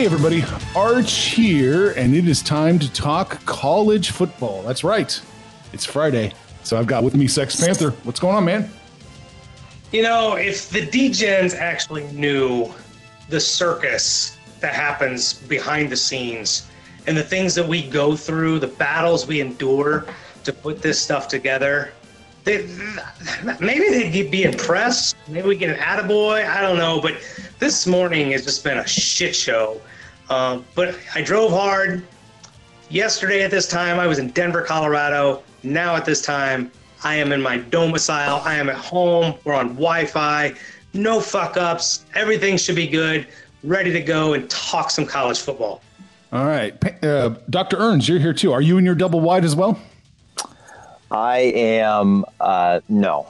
Hey, everybody. Arch here, and it is time to talk college football. That's right. It's Friday. So I've got with me Sex Panther. What's going on, man? You know, if the Degens actually knew the circus that happens behind the scenes and the things that we go through, the battles we endure to put this stuff together, they, maybe they'd be impressed. Maybe we get an attaboy. I don't know. But this morning has just been a shit show. Um, but I drove hard. Yesterday at this time, I was in Denver, Colorado. Now at this time, I am in my domicile. I am at home. We're on Wi Fi. No fuck ups. Everything should be good. Ready to go and talk some college football. All right. Uh, Dr. Earns, you're here too. Are you in your double wide as well? I am uh, no,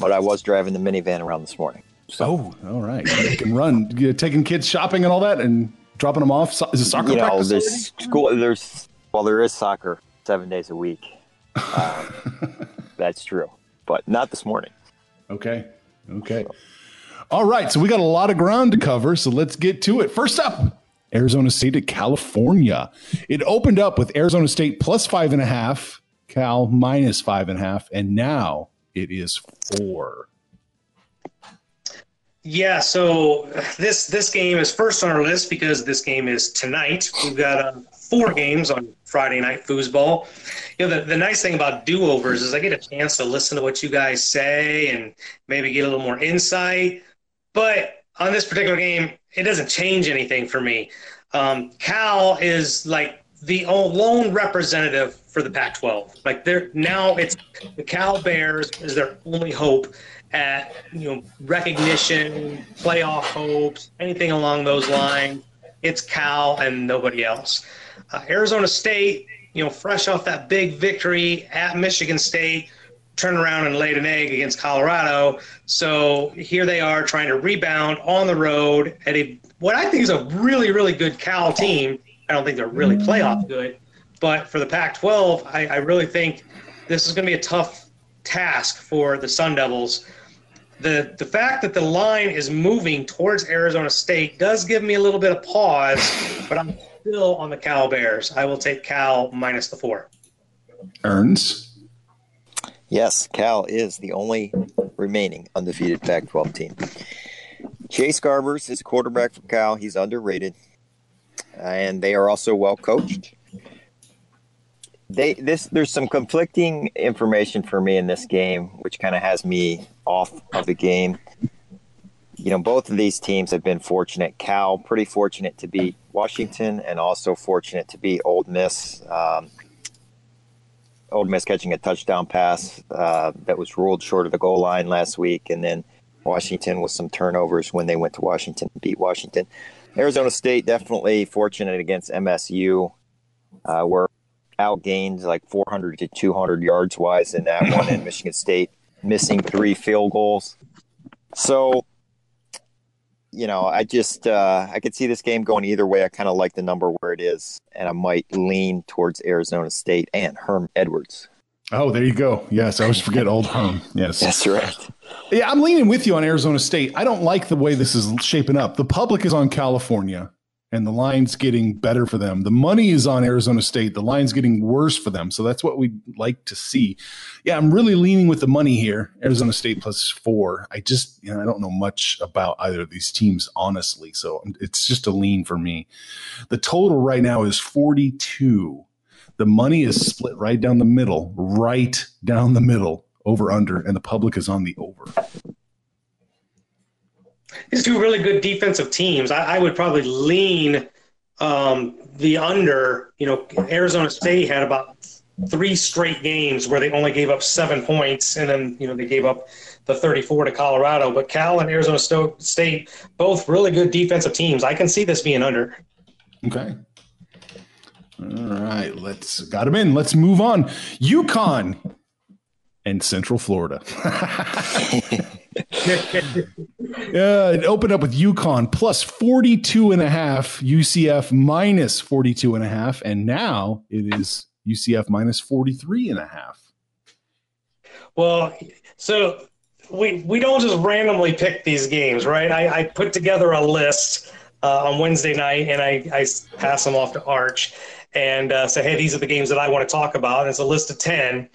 but I was driving the minivan around this morning. So. Oh, all right. You can run. You're taking kids shopping and all that, and dropping them off. Is it soccer you know, there's school. There's well, there is soccer seven days a week. Um, that's true, but not this morning. Okay. Okay. All right. So we got a lot of ground to cover. So let's get to it. First up, Arizona State at California. It opened up with Arizona State plus five and a half, Cal minus five and a half, and now it is four. Yeah, so this this game is first on our list because this game is tonight. We've got uh, four games on Friday night foosball. You know, the, the nice thing about do overs is I get a chance to listen to what you guys say and maybe get a little more insight. But on this particular game, it doesn't change anything for me. Um, Cal is like the lone representative for the Pac-12. Like they're now it's the Cal Bears is their only hope at you know recognition, playoff hopes, anything along those lines. It's Cal and nobody else. Uh, Arizona State, you know, fresh off that big victory at Michigan State, turned around and laid an egg against Colorado. So here they are trying to rebound on the road at a what I think is a really really good Cal team. I don't think they're really playoff good, but for the Pac-12, I, I really think this is going to be a tough task for the Sun Devils the the fact that the line is moving towards Arizona State does give me a little bit of pause, but I'm still on the Cal Bears. I will take Cal minus the four. Earns. Yes, Cal is the only remaining undefeated Pac-12 team. Chase Garbers is a quarterback for Cal. He's underrated, and they are also well coached. They this there's some conflicting information for me in this game, which kind of has me off of the game. you know, both of these teams have been fortunate. Cal, pretty fortunate to beat Washington, and also fortunate to beat Ole Miss. Um, Ole Miss catching a touchdown pass uh, that was ruled short of the goal line last week, and then Washington with some turnovers when they went to Washington beat Washington. Arizona State definitely fortunate against MSU. Uh, we're outgained like 400 to 200 yards wise in that one, and Michigan State missing three field goals. So you know, I just uh, I could see this game going either way. I kind of like the number where it is, and I might lean towards Arizona State and Herm Edwards. Oh, there you go. Yes, I always forget old Herm. Yes, that's right. Yeah, I'm leaning with you on Arizona State. I don't like the way this is shaping up. The public is on California and the line's getting better for them. The money is on Arizona State. The line's getting worse for them. So that's what we'd like to see. Yeah, I'm really leaning with the money here. Arizona State plus four. I just, you know, I don't know much about either of these teams, honestly. So it's just a lean for me. The total right now is 42. The money is split right down the middle, right down the middle, over under, and the public is on the over these two really good defensive teams. I, I would probably lean um, the under. You know, Arizona State had about three straight games where they only gave up seven points, and then you know they gave up the 34 to Colorado. But Cal and Arizona State, both really good defensive teams. I can see this being under. Okay. All right, let's got him in. Let's move on. UConn and Central Florida. yeah, it opened up with UConn plus 42 and a half, UCF minus 42 and a half, and now it is UCF minus 43 and a half. Well, so we we don't just randomly pick these games, right? I, I put together a list uh, on Wednesday night, and I, I pass them off to Arch and uh, say, hey, these are the games that I want to talk about. And it's a list of 10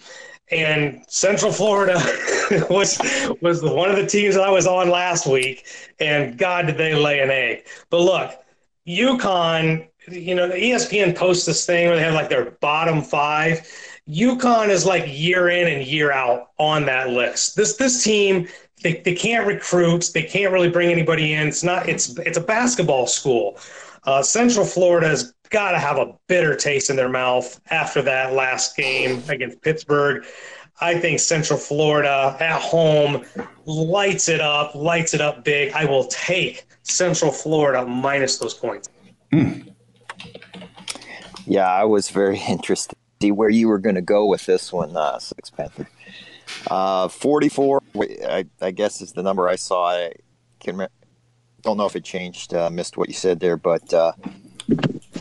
and Central Florida was was one of the teams I was on last week, and God did they lay an egg. But look, UConn, you know, the ESPN posts this thing where they have like their bottom five. UConn is like year in and year out on that list. This this team they, they can't recruit, they can't really bring anybody in. It's not it's it's a basketball school. Uh, Central Florida's got to have a bitter taste in their mouth after that last game against Pittsburgh. I think Central Florida at home lights it up, lights it up big. I will take Central Florida minus those points. Mm. Yeah, I was very interested to see where you were going to go with this one, uh, Sex Panther. Uh, 44, I, I, guess is the number I saw. I can, don't know if it changed. Uh, missed what you said there, but uh,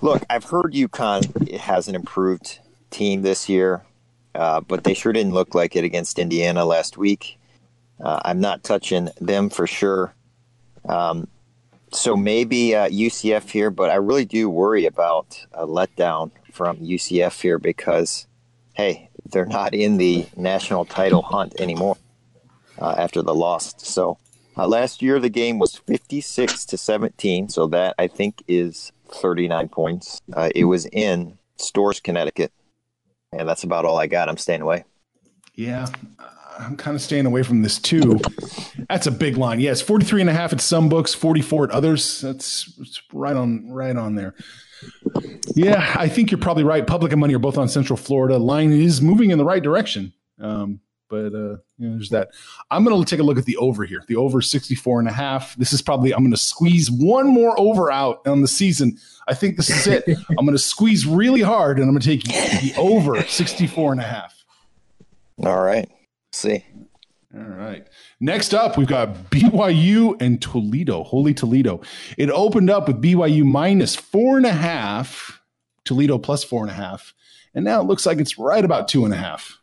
Look, I've heard UConn has an improved team this year, uh, but they sure didn't look like it against Indiana last week. Uh, I'm not touching them for sure. Um, so maybe uh, UCF here, but I really do worry about a letdown from UCF here because, hey, they're not in the national title hunt anymore uh, after the loss. So uh, last year the game was 56 to 17, so that I think is 39 points. Uh, it was in Storrs, Connecticut. And that's about all I got. I'm staying away. Yeah, I'm kind of staying away from this too. That's a big line. Yes, 43 and a half at some books, 44 at others. That's right on right on there. Yeah, I think you're probably right. Public and money are both on Central Florida. Line is moving in the right direction. Um, but uh, you know, there's that. I'm going to take a look at the over here. The over 64 and a half. This is probably, I'm going to squeeze one more over out on the season. I think this is it. I'm going to squeeze really hard and I'm going to take the over 64 and a half. All right. See. All right. Next up, we've got BYU and Toledo. Holy Toledo. It opened up with BYU minus four and a half, Toledo plus four and a half. And now it looks like it's right about two and a half.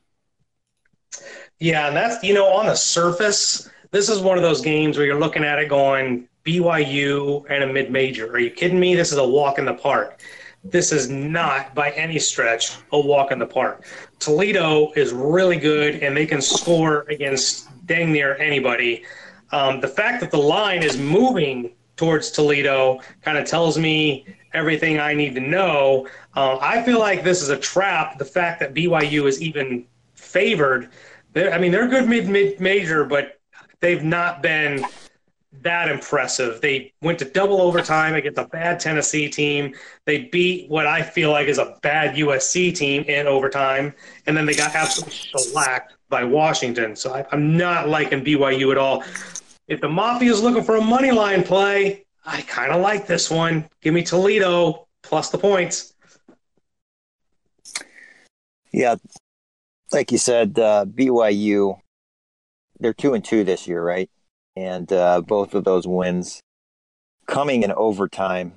Yeah, and that's you know on the surface, this is one of those games where you're looking at it going BYU and a mid-major. Are you kidding me? This is a walk in the park. This is not by any stretch a walk in the park. Toledo is really good and they can score against dang near anybody. Um, the fact that the line is moving towards Toledo kind of tells me everything I need to know. Uh, I feel like this is a trap. The fact that BYU is even favored they're, I mean, they're good mid mid major, but they've not been that impressive. They went to double overtime against a bad Tennessee team. They beat what I feel like is a bad USC team in overtime, and then they got absolutely shellacked by Washington. So I, I'm not liking BYU at all. If the Mafia is looking for a money line play, I kind of like this one. Give me Toledo plus the points. Yeah, like you said, uh, BYU, they're two and two this year, right? And uh, both of those wins coming in overtime,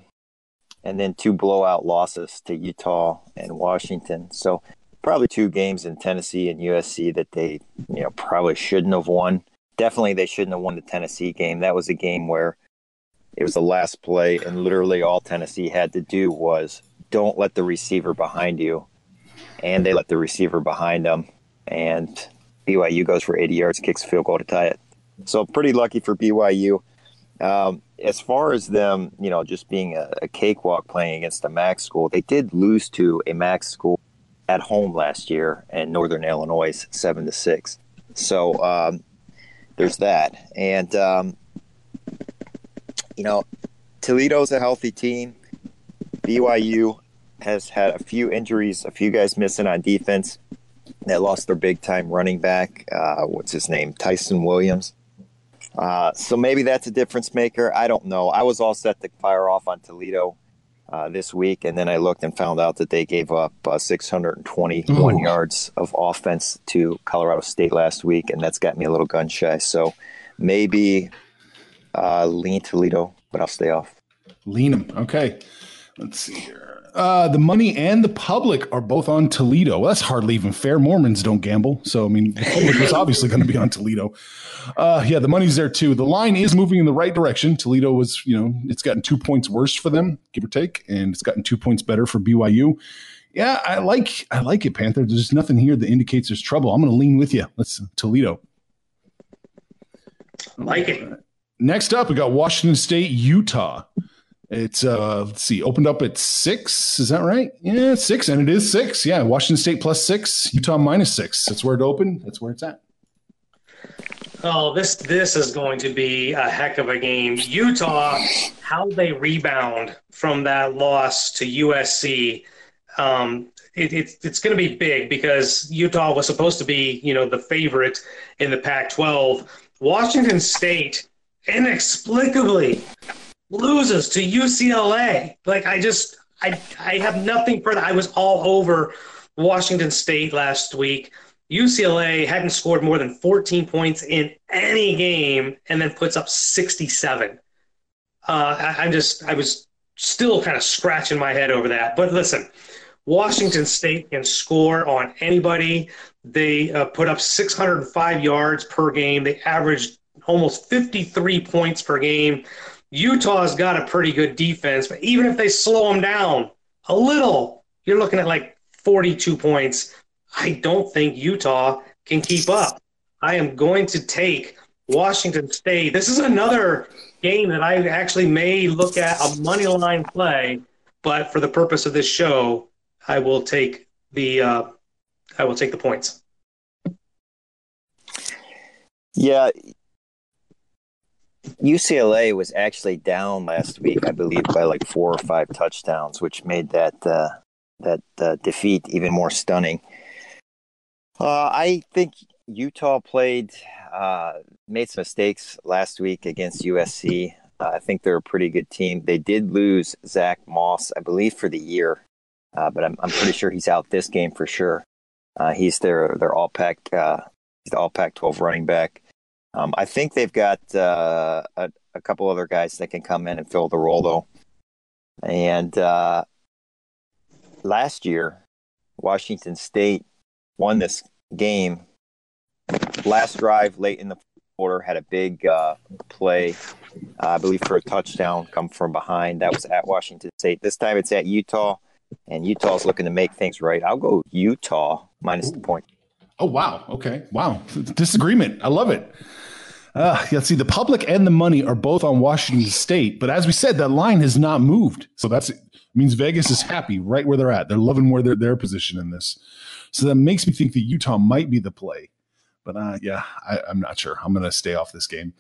and then two blowout losses to Utah and Washington. So probably two games in Tennessee and USC that they, you know, probably shouldn't have won. Definitely, they shouldn't have won the Tennessee game. That was a game where it was the last play, and literally all Tennessee had to do was don't let the receiver behind you and they let the receiver behind them. And BYU goes for 80 yards, kicks a field goal to tie it. So pretty lucky for BYU. Um, as far as them, you know, just being a, a cakewalk playing against a MAC school, they did lose to a MAC school at home last year in Northern Illinois, seven to six. So um, there's that, and um, you know, Toledo's a healthy team. BYU has had a few injuries, a few guys missing on defense. They lost their big time running back. Uh, what's his name? Tyson Williams. Uh, so maybe that's a difference maker. I don't know. I was all set to fire off on Toledo uh, this week, and then I looked and found out that they gave up uh, 621 Ooh. yards of offense to Colorado State last week, and that's got me a little gun shy. So maybe uh, lean Toledo, but I'll stay off. Lean them. Okay. Let's see here. Uh, the money and the public are both on Toledo. Well, that's hardly even fair. Mormons don't gamble, so I mean, the public is obviously going to be on Toledo. Uh, yeah, the money's there too. The line is moving in the right direction. Toledo was, you know, it's gotten two points worse for them, give or take, and it's gotten two points better for BYU. Yeah, I like, I like it, Panther. There's nothing here that indicates there's trouble. I'm going to lean with you. Let's Toledo. Like it. Next up, we got Washington State, Utah. It's uh let's see, opened up at six. Is that right? Yeah, six, and it is six. Yeah, Washington State plus six, Utah minus six. That's where it opened. That's where it's at. Oh, this this is going to be a heck of a game. Utah, how they rebound from that loss to USC. Um, it, it, it's going to be big because Utah was supposed to be, you know, the favorite in the Pac-12. Washington State inexplicably loses to UCLA. Like I just I I have nothing for that. I was all over Washington State last week. UCLA hadn't scored more than 14 points in any game and then puts up 67. Uh, I, I'm just I was still kind of scratching my head over that. But listen, Washington State can score on anybody. They uh, put up 605 yards per game. They averaged almost 53 points per game. Utah's got a pretty good defense, but even if they slow them down a little, you're looking at like 42 points. I don't think Utah can keep up. I am going to take Washington State. This is another game that I actually may look at a money line play, but for the purpose of this show, I will take the uh, I will take the points. Yeah, UCLA was actually down last week, I believe, by like four or five touchdowns, which made that uh, that uh, defeat even more stunning. Uh, I think Utah played uh, made some mistakes last week against USC. Uh, I think they're a pretty good team. They did lose Zach Moss, I believe, for the year, uh, but I'm, I'm pretty sure he's out this game for sure. he's their their all Pac he's the all Pac 12 running back. Um, I think they've got uh, a, a, couple other guys that can come in and fill the role, though. And uh, last year, Washington State won this game. Last drive, late in the quarter, had a big uh, play, uh, I believe, for a touchdown, come from behind. That was at Washington State. This time it's at Utah, and Utah's looking to make things right. I'll go Utah minus the point. Oh wow! Okay, wow. Disagreement. I love it. Uh, let's see. The public and the money are both on Washington State, but as we said, that line has not moved. So that's means Vegas is happy right where they're at. They're loving where they're their position in this. So that makes me think that Utah might be the play. But uh, yeah, I, I'm not sure. I'm going to stay off this game.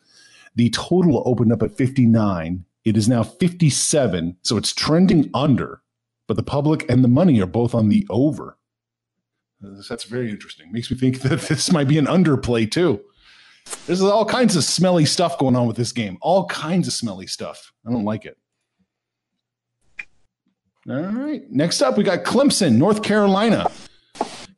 The total opened up at 59. It is now 57. So it's trending under, but the public and the money are both on the over. That's very interesting. Makes me think that this might be an underplay too. There's all kinds of smelly stuff going on with this game. All kinds of smelly stuff. I don't like it. All right. Next up, we got Clemson, North Carolina.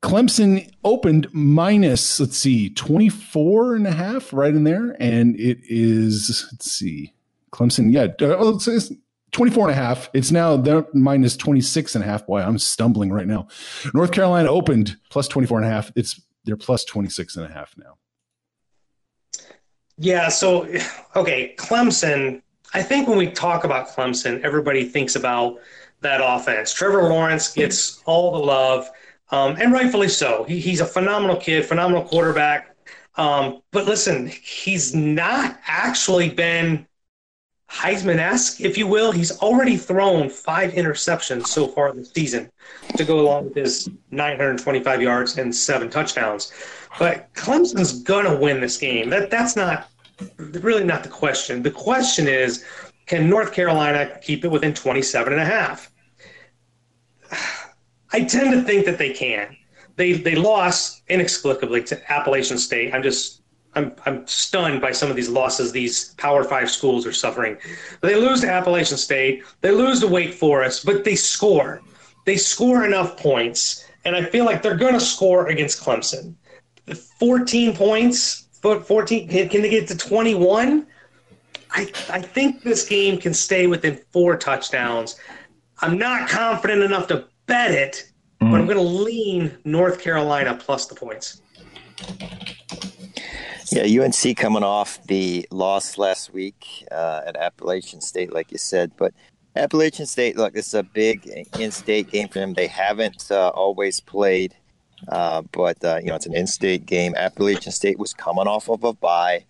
Clemson opened minus, let's see, 24 and a half right in there. And it is, let's see, Clemson, yeah, uh, it's 24 and a half. It's now they're minus 26 and a half. Boy, I'm stumbling right now. North Carolina opened plus 24 and a half. It's they're plus 26 and a half now. Yeah, so okay, Clemson, I think when we talk about Clemson, everybody thinks about that offense. Trevor Lawrence gets all the love, um, and rightfully so. He, he's a phenomenal kid, phenomenal quarterback. Um, but listen, he's not actually been Heisman esque, if you will. He's already thrown five interceptions so far this season to go along with his 925 yards and seven touchdowns. But Clemson's gonna win this game. That that's not really not the question. The question is, can North Carolina keep it within 27 and a half? I tend to think that they can. They they lost inexplicably to Appalachian State. I'm just I'm I'm stunned by some of these losses these Power Five schools are suffering. They lose to Appalachian State. They lose to Wake Forest, but they score. They score enough points, and I feel like they're going to score against Clemson. 14 points, 14. Can, can they get to 21? I, I think this game can stay within four touchdowns. I'm not confident enough to bet it, mm. but I'm going to lean North Carolina plus the points. Yeah, UNC coming off the loss last week uh, at Appalachian State, like you said. But Appalachian State, look, this is a big in-state game for them. They haven't uh, always played, uh, but uh, you know it's an in-state game. Appalachian State was coming off of a bye,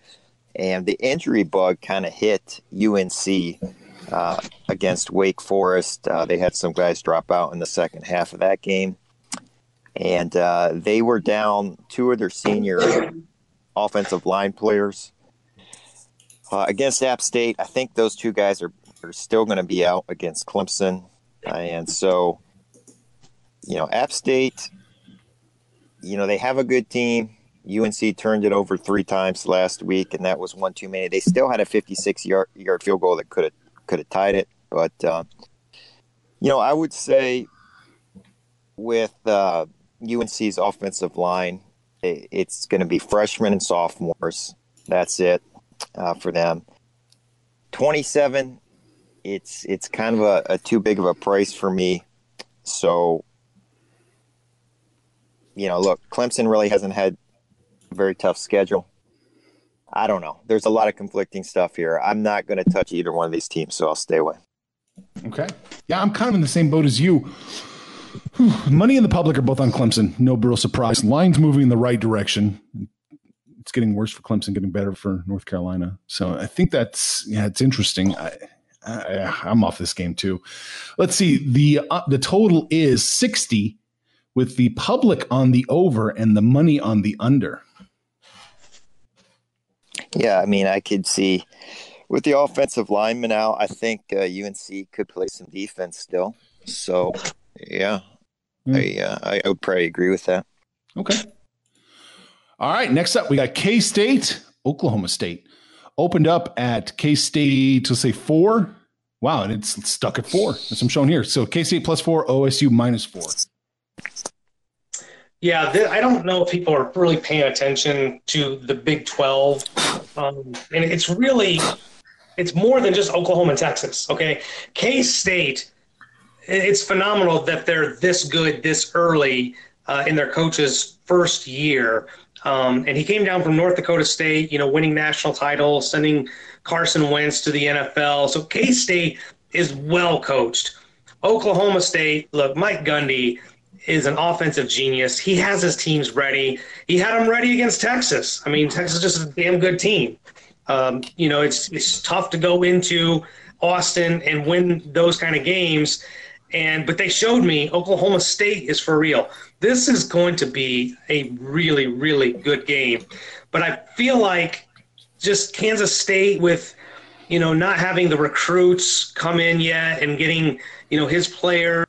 and the injury bug kind of hit UNC uh, against Wake Forest. Uh, they had some guys drop out in the second half of that game, and they were down two of their senior offensive line players. Uh, against App State, I think those two guys are, are still going to be out against Clemson. Uh, and so, you know, App State, you know, they have a good team. UNC turned it over three times last week, and that was one too many. They still had a 56 yard, yard field goal that could have could have tied it. But, uh, you know, I would say with uh, UNC's offensive line, it's going to be freshmen and sophomores. That's it uh, for them. 27, it's it's kind of a, a too big of a price for me. So, you know, look, Clemson really hasn't had a very tough schedule. I don't know. There's a lot of conflicting stuff here. I'm not going to touch either one of these teams, so I'll stay away. Okay. Yeah, I'm kind of in the same boat as you. Money and the public are both on Clemson. No real surprise. Lines moving in the right direction. It's getting worse for Clemson, getting better for North Carolina. So I think that's yeah, it's interesting. I, I, am off this game too. Let's see. the uh, The total is sixty, with the public on the over and the money on the under. Yeah, I mean, I could see with the offensive lineman out. I think uh, UNC could play some defense still. So yeah, mm. I, uh, I, I would probably agree with that. Okay. All right. Next up, we got K State, Oklahoma State. Opened up at K State to say four. Wow, and it's stuck at four. That's I'm showing here. So K State plus four, OSU minus four. Yeah, th- I don't know if people are really paying attention to the Big 12. Um, and it's really, it's more than just Oklahoma and Texas. Okay. K State it's phenomenal that they're this good this early uh, in their coach's first year. Um, and he came down from North Dakota State, you know, winning national title, sending Carson Wentz to the NFL. So K State is well coached. Oklahoma State, look, Mike Gundy is an offensive genius. He has his teams ready. He had them ready against Texas. I mean, Texas is just a damn good team. Um, you know, it's it's tough to go into Austin and win those kind of games and but they showed me Oklahoma State is for real. This is going to be a really really good game. But I feel like just Kansas State with, you know, not having the recruits come in yet and getting, you know, his players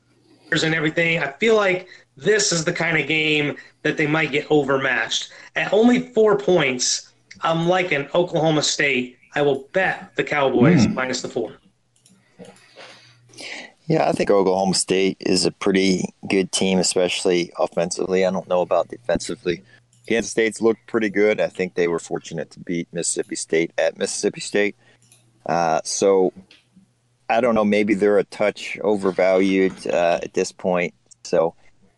and everything. I feel like this is the kind of game that they might get overmatched. At only four points, I'm like an Oklahoma State. I will bet the Cowboys mm. minus the four. Yeah, I think Oklahoma State is a pretty good team, especially offensively. I don't know about defensively. Kansas State's looked pretty good. I think they were fortunate to beat Mississippi State at Mississippi State. Uh, so I don't know. Maybe they're a touch overvalued uh, at this point. So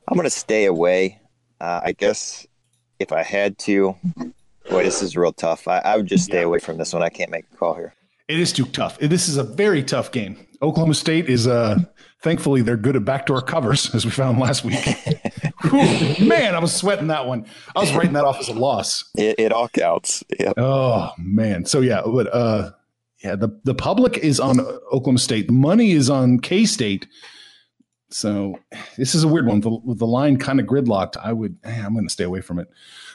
I'm going to stay away. Uh, I guess if I had to, boy, this is real tough. I, I would just stay away from this one. I can't make a call here. It is too tough. This is a very tough game. Oklahoma State is uh thankfully they're good at backdoor covers as we found last week. Whew, man, I was sweating that one. I was writing that off as a loss. It, it all counts. Yep. Oh man. So yeah, but uh yeah, the the public is on Oklahoma State. The money is on K State. So this is a weird one. The, the line kind of gridlocked, I would eh, I'm going to stay away from it.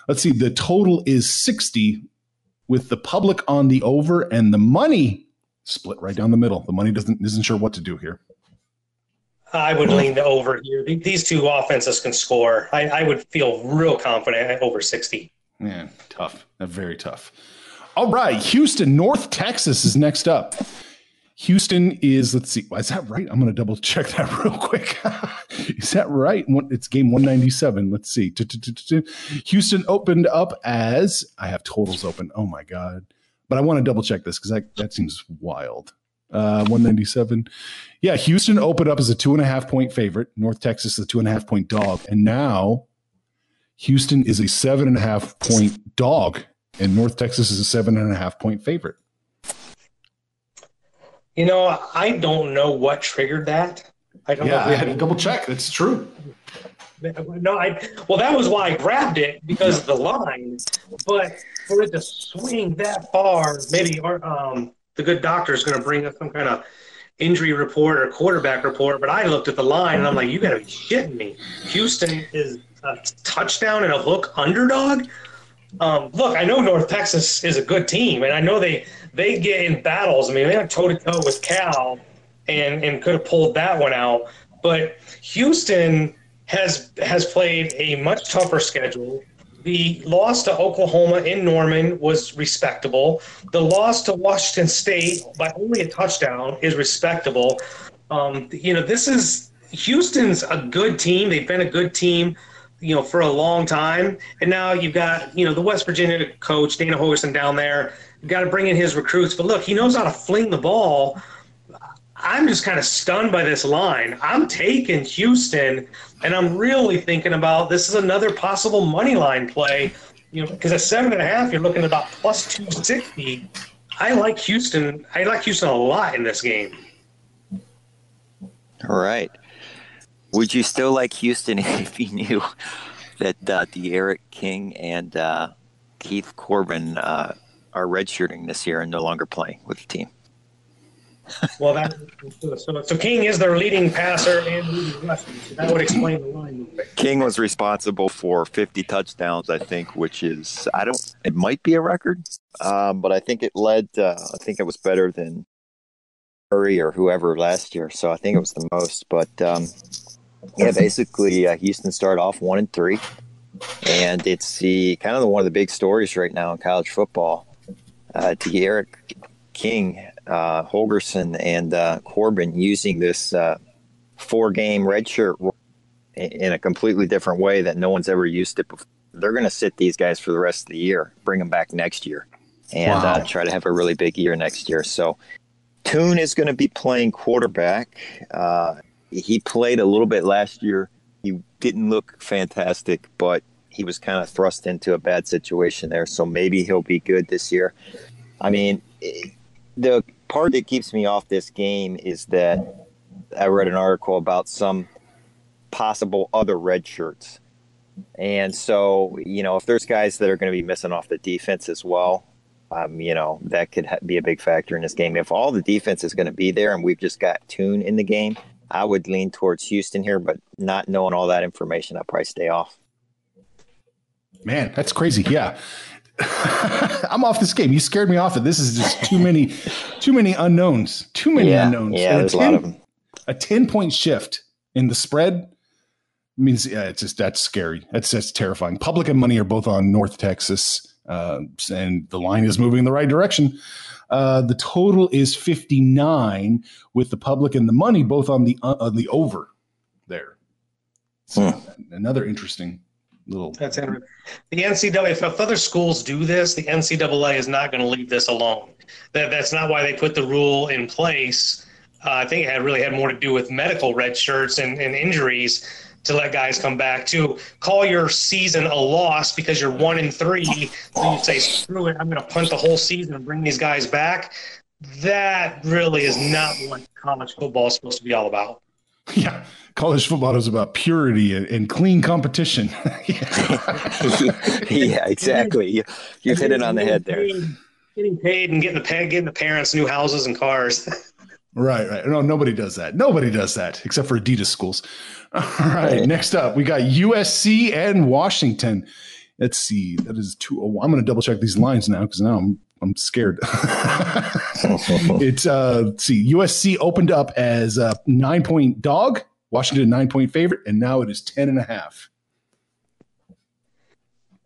Let's see. The total is 60 with the public on the over and the money split right down the middle. The money doesn't isn't sure what to do here. I would lean the over here. These two offenses can score. I, I would feel real confident over 60. Man, tough. Very tough. All right. Houston, North Texas is next up. Houston is, let's see, is that right? I'm going to double check that real quick. is that right? It's game 197. Let's see. Houston opened up as, I have totals open. Oh my God. But I want to double check this because that, seems wild. Uh, 197. Yeah, Houston opened up as a two and a half point favorite. North Texas a two and a half point dog. And now Houston is a seven and a half point dog, and North Texas is a seven and a half point favorite. You know, I don't know what triggered that. I don't yeah, know. I had to double check. That's true. No, I well, that was why I grabbed it because of the line. But for it to swing that far, maybe um, the good doctor is going to bring us some kind of injury report or quarterback report. But I looked at the line and I'm like, you got to be shitting me. Houston is a touchdown and a hook underdog. Um, look, I know North Texas is a good team, and I know they they get in battles. I mean, they went toe to toe with Cal, and and could have pulled that one out. But Houston has has played a much tougher schedule. The loss to Oklahoma in Norman was respectable. The loss to Washington State by only a touchdown is respectable. Um, you know, this is Houston's a good team. They've been a good team you know, for a long time. And now you've got, you know, the West Virginia coach, Dana Holgorsen down there. You've got to bring in his recruits. But look, he knows how to fling the ball. I'm just kind of stunned by this line. I'm taking Houston, and I'm really thinking about this is another possible money line play. You know, because at seven and a half, you're looking at about plus two sixty. I like Houston. I like Houston a lot in this game. All right. Would you still like Houston if you knew that uh, D'Eriq King and uh, Keith Corbin uh, are redshirting this year and no longer playing with the team? well, that so, so, King is their leading passer and leading rusher. So that would explain the line movement. King was responsible for 50 touchdowns, I think, which is I don't. It might be a record, um, but I think it led. Uh, I think it was better than Murray or whoever last year. So I think it was the most. But um, yeah, basically, uh, Houston started off one and three, and it's the kind of the, one of the big stories right now in college football. Uh, Eric King, uh, Holgorsen, and uh, Corbin using this uh, four-game redshirt in a completely different way that no one's ever used it before. They're going to sit these guys for the rest of the year, bring them back next year, and uh, wow. try to have a really big year next year. So, Tune is going to be playing quarterback. Uh, he played a little bit last year. He didn't look fantastic, but he was kind of thrust into a bad situation there. So maybe he'll be good this year. I mean, the part that keeps me off this game is that I read an article about some possible other red shirts. And so, you know, if there's guys that are going to be missing off the defense as well, um, you know, that could ha- be a big factor in this game. If all the defense is going to be there and we've just got Tune in the game, I would lean towards Houston here, but not knowing all that information, I'd probably stay off. Man, that's crazy. Yeah. I'm off this game. You scared me off it. This is just too many, too many unknowns. Too many yeah, unknowns. yeah, And there's a 10 lot of them. A ten point shift in the spread means yeah, it's just that's scary. That's that's terrifying. Public and money are both on North Texas, uh, and the line is moving in the right direction. Uh, the total is 59 with the public and the money both on the uh, on the over there. So another interesting little. That's interesting. The NCAA, if, if other schools do this, the NCAA is not going to leave this alone. That, that's not why they put the rule in place. Uh, I think it had really had more to do with medical red shirts and, and injuries to let guys come back. To call your season a loss because you're one in three, so you say, screw it, I'm going to punt the whole season and bring these guys back. That really is not what college football is supposed to be all about. Yeah, college football is about purity and, and clean competition. yeah, exactly. You, you've hit it on the head there. Getting paid and getting the getting the parents new houses and cars. Right, right. No, nobody does that. Nobody does that except for Adidas schools. All right. Right. Next up, we got USC and Washington. Let's see. That is two. Oh, I'm going to double check these lines now because now I'm I'm scared. it's uh, let's see. USC opened up as a nine point dog. Washington nine point favorite, and now it is ten and a half.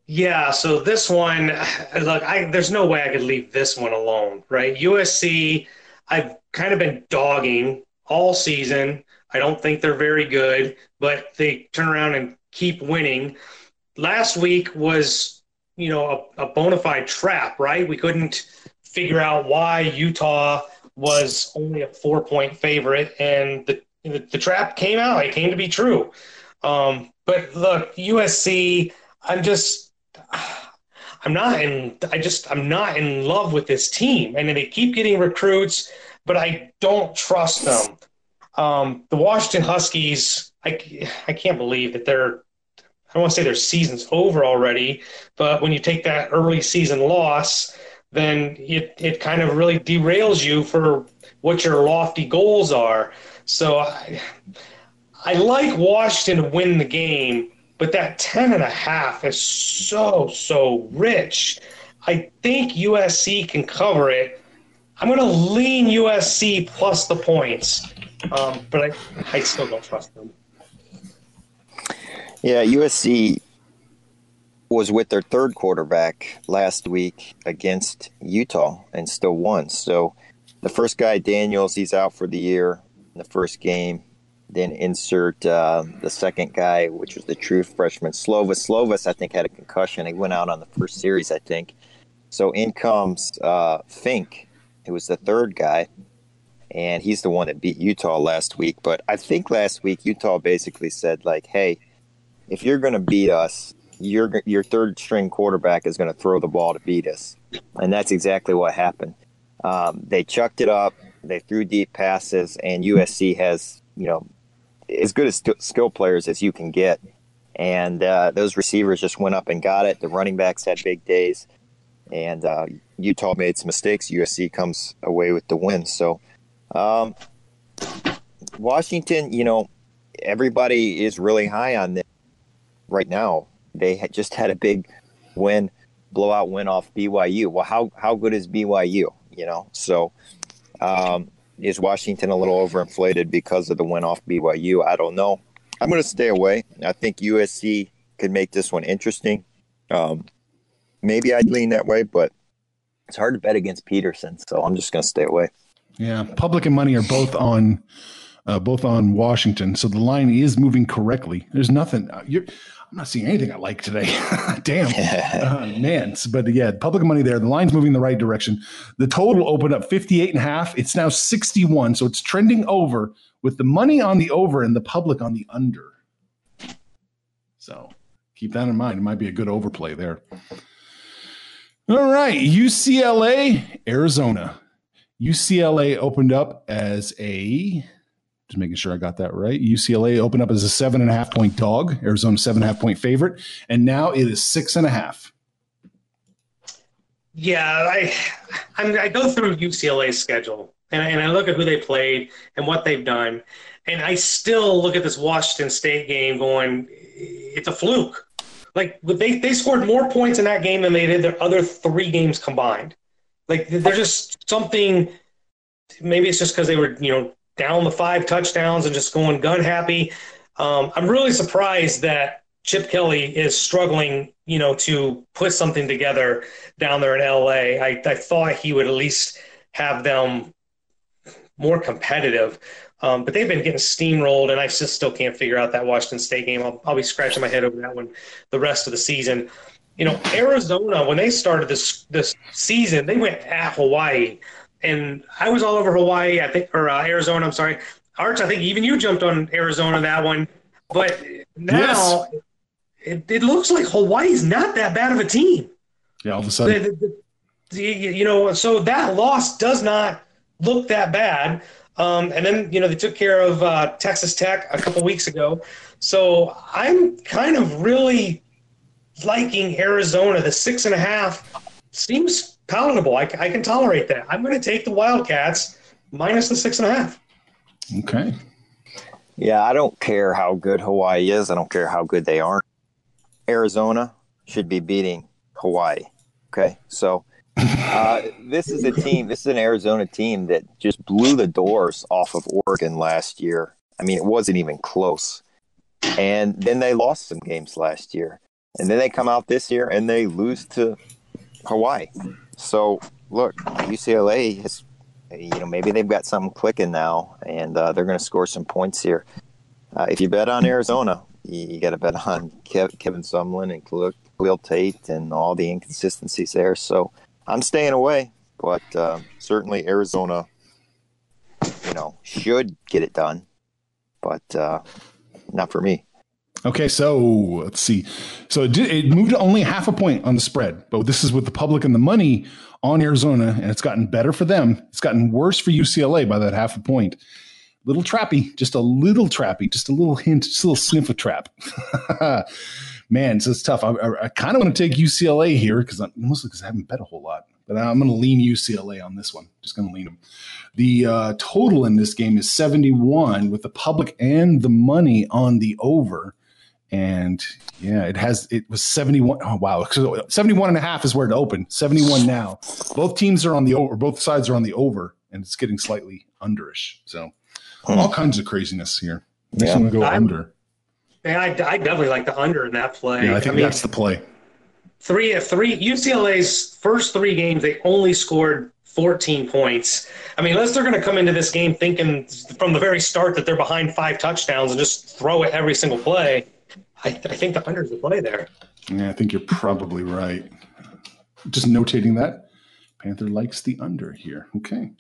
Yeah, so this one, look, I there's no way I could leave this one alone, right? USC, I've kind of been dogging all season. I don't think they're very good, but they turn around and keep winning. Last week was, you know, a, a bona fide trap, right? We couldn't figure out why Utah was only a four point favorite, and the the, the trap came out. It came to be true. Um, but look, USC, I'm just I'm not in I just I'm not in love with this team. And they keep getting recruits, but I don't trust them. Um, the Washington Huskies, I, I can't believe that they're I don't want to say their season's over already, but when you take that early season loss, then it, it kind of really derails you for what your lofty goals are. So I, I like Washington to win the game, but that 10 and a half is so, so rich. I think USC can cover it. I'm going to lean USC plus the points, um, but I, I still don't trust them. Yeah, USC was with their third quarterback last week against Utah and still won. So the first guy, Daniels, he's out for the year in the first game. Then insert uh, the second guy, which was the true freshman, Slovis. Slovis, I think, had a concussion. He went out on the first series, I think. So in comes uh, Fink, who was the third guy, and he's the one that beat Utah last week. But I think last week Utah basically said, like, hey, if you're going to beat us, your your third string quarterback is going to throw the ball to beat us, and that's exactly what happened. Um, they chucked it up, they threw deep passes, and USC has you know as good as sk- skill players as you can get, and uh, those receivers just went up and got it. The running backs had big days, and uh, Utah made some mistakes. USC comes away with the win. So um, Washington, you know, everybody is really high on them right now. They had just had a big win, blowout win off BYU. Well, how how good is BYU? You know, so um, is Washington a little overinflated because of the win off BYU? I don't know. I'm going to stay away. I think USC could make this one interesting. Um, maybe I'd lean that way, but it's hard to bet against Petersen, so I'm just going to stay away. Yeah, public and money are both on, uh, both on Washington. So the line is moving correctly. There's nothing. Uh, you're, I'm not seeing anything I like today. Damn, uh, man. But yeah, public money there. The line's moving the right direction. The total opened up 58 and a half. It's now 61. So it's trending over with the money on the over and the public on the under. So keep that in mind. It might be a good overplay there. All right, UCLA, Arizona. UCLA opened up as a just making sure I got that right. UCLA opened up as a seven and a half point dog, Arizona seven and a half point favorite, and now it is six and a half. Yeah, I I'm, I go through UCLA's schedule and I, and I look at who they played and what they've done, and I still look at this Washington State game going, it's a fluke. Like they they scored more points in that game than they did their other three games combined. Like they're just something. Maybe it's just because they were you know down the five touchdowns and just going gun happy. Um, I'm really surprised that Chip Kelly is struggling, you know, to put something together down there in LA. I, I thought he would at least have them more competitive. Um, but they've been getting steamrolled, and I just still can't figure out that Washington State game. I'll, I'll be scratching my head over that one the rest of the season. You know, Arizona when they started this this season, they went at Hawaii, and I was all over Hawaii. I think, or uh, Arizona. I'm sorry, Arch. I think even you jumped on Arizona that one. But now yes. it, it looks like Hawaii's not that bad of a team. Yeah, all of a sudden, the, the, the, you know, so that loss does not look that bad. Um, and then, you know, they took care of uh, Texas Tech a couple weeks ago. So I'm kind of really liking Arizona. The six and a half seems palatable. I, I can tolerate that. I'm going to take the Wildcats minus the six and a half. Okay. Yeah, I don't care how good Hawaii is. I don't care how good they aren't. Arizona should be beating Hawaii. Okay. So uh, this is a team. This is an Arizona team that just blew the doors off of Oregon last year. I mean, it wasn't even close. And then they lost some games last year, and then they come out this year and they lose to Hawaii. So look, UCLA is, you know, maybe they've got something clicking now, and uh, they're going to score some points here. Uh, if you bet on Arizona, you, you got to bet on Kev, Kevin Sumlin and Khalil Tate and all the inconsistencies there. So I'm staying away, but uh, certainly Arizona, you know, should get it done, but uh, not for me. Okay, so let's see. So it, did, it moved only half a point on the spread, but this is with the public and the money on Arizona, and it's gotten better for them. It's gotten worse for UCLA by that half a point. Little trappy, just a little trappy, just a little hint, just a little sniff of trap. man, so it's tough. I, I, I kind of want to take UCLA here because I'm mostly because I haven't bet a whole lot, but I'm going to lean UCLA on this one. Just going to lean them. The uh, total in this game is 71 with the public and the money on the over. And yeah, it has, it was 71. Oh, wow. So 71 and a half is where it opened. 71 now. Both teams are on the over, both sides are on the over, and it's getting slightly underish. So all hmm. kinds of craziness here. I yeah. want to go I'm, under. Yeah, I, I definitely like the under in that play. Yeah, I think I mean, that's the play. Three of three UCLA's first three games, they only scored 14 points. I mean, unless they're going to come into this game thinking from the very start that they're behind five touchdowns and just throw it every single play, I, I think the under's the play there. Yeah, I think you're probably right. Just notating that. Panther likes the under here. Okay.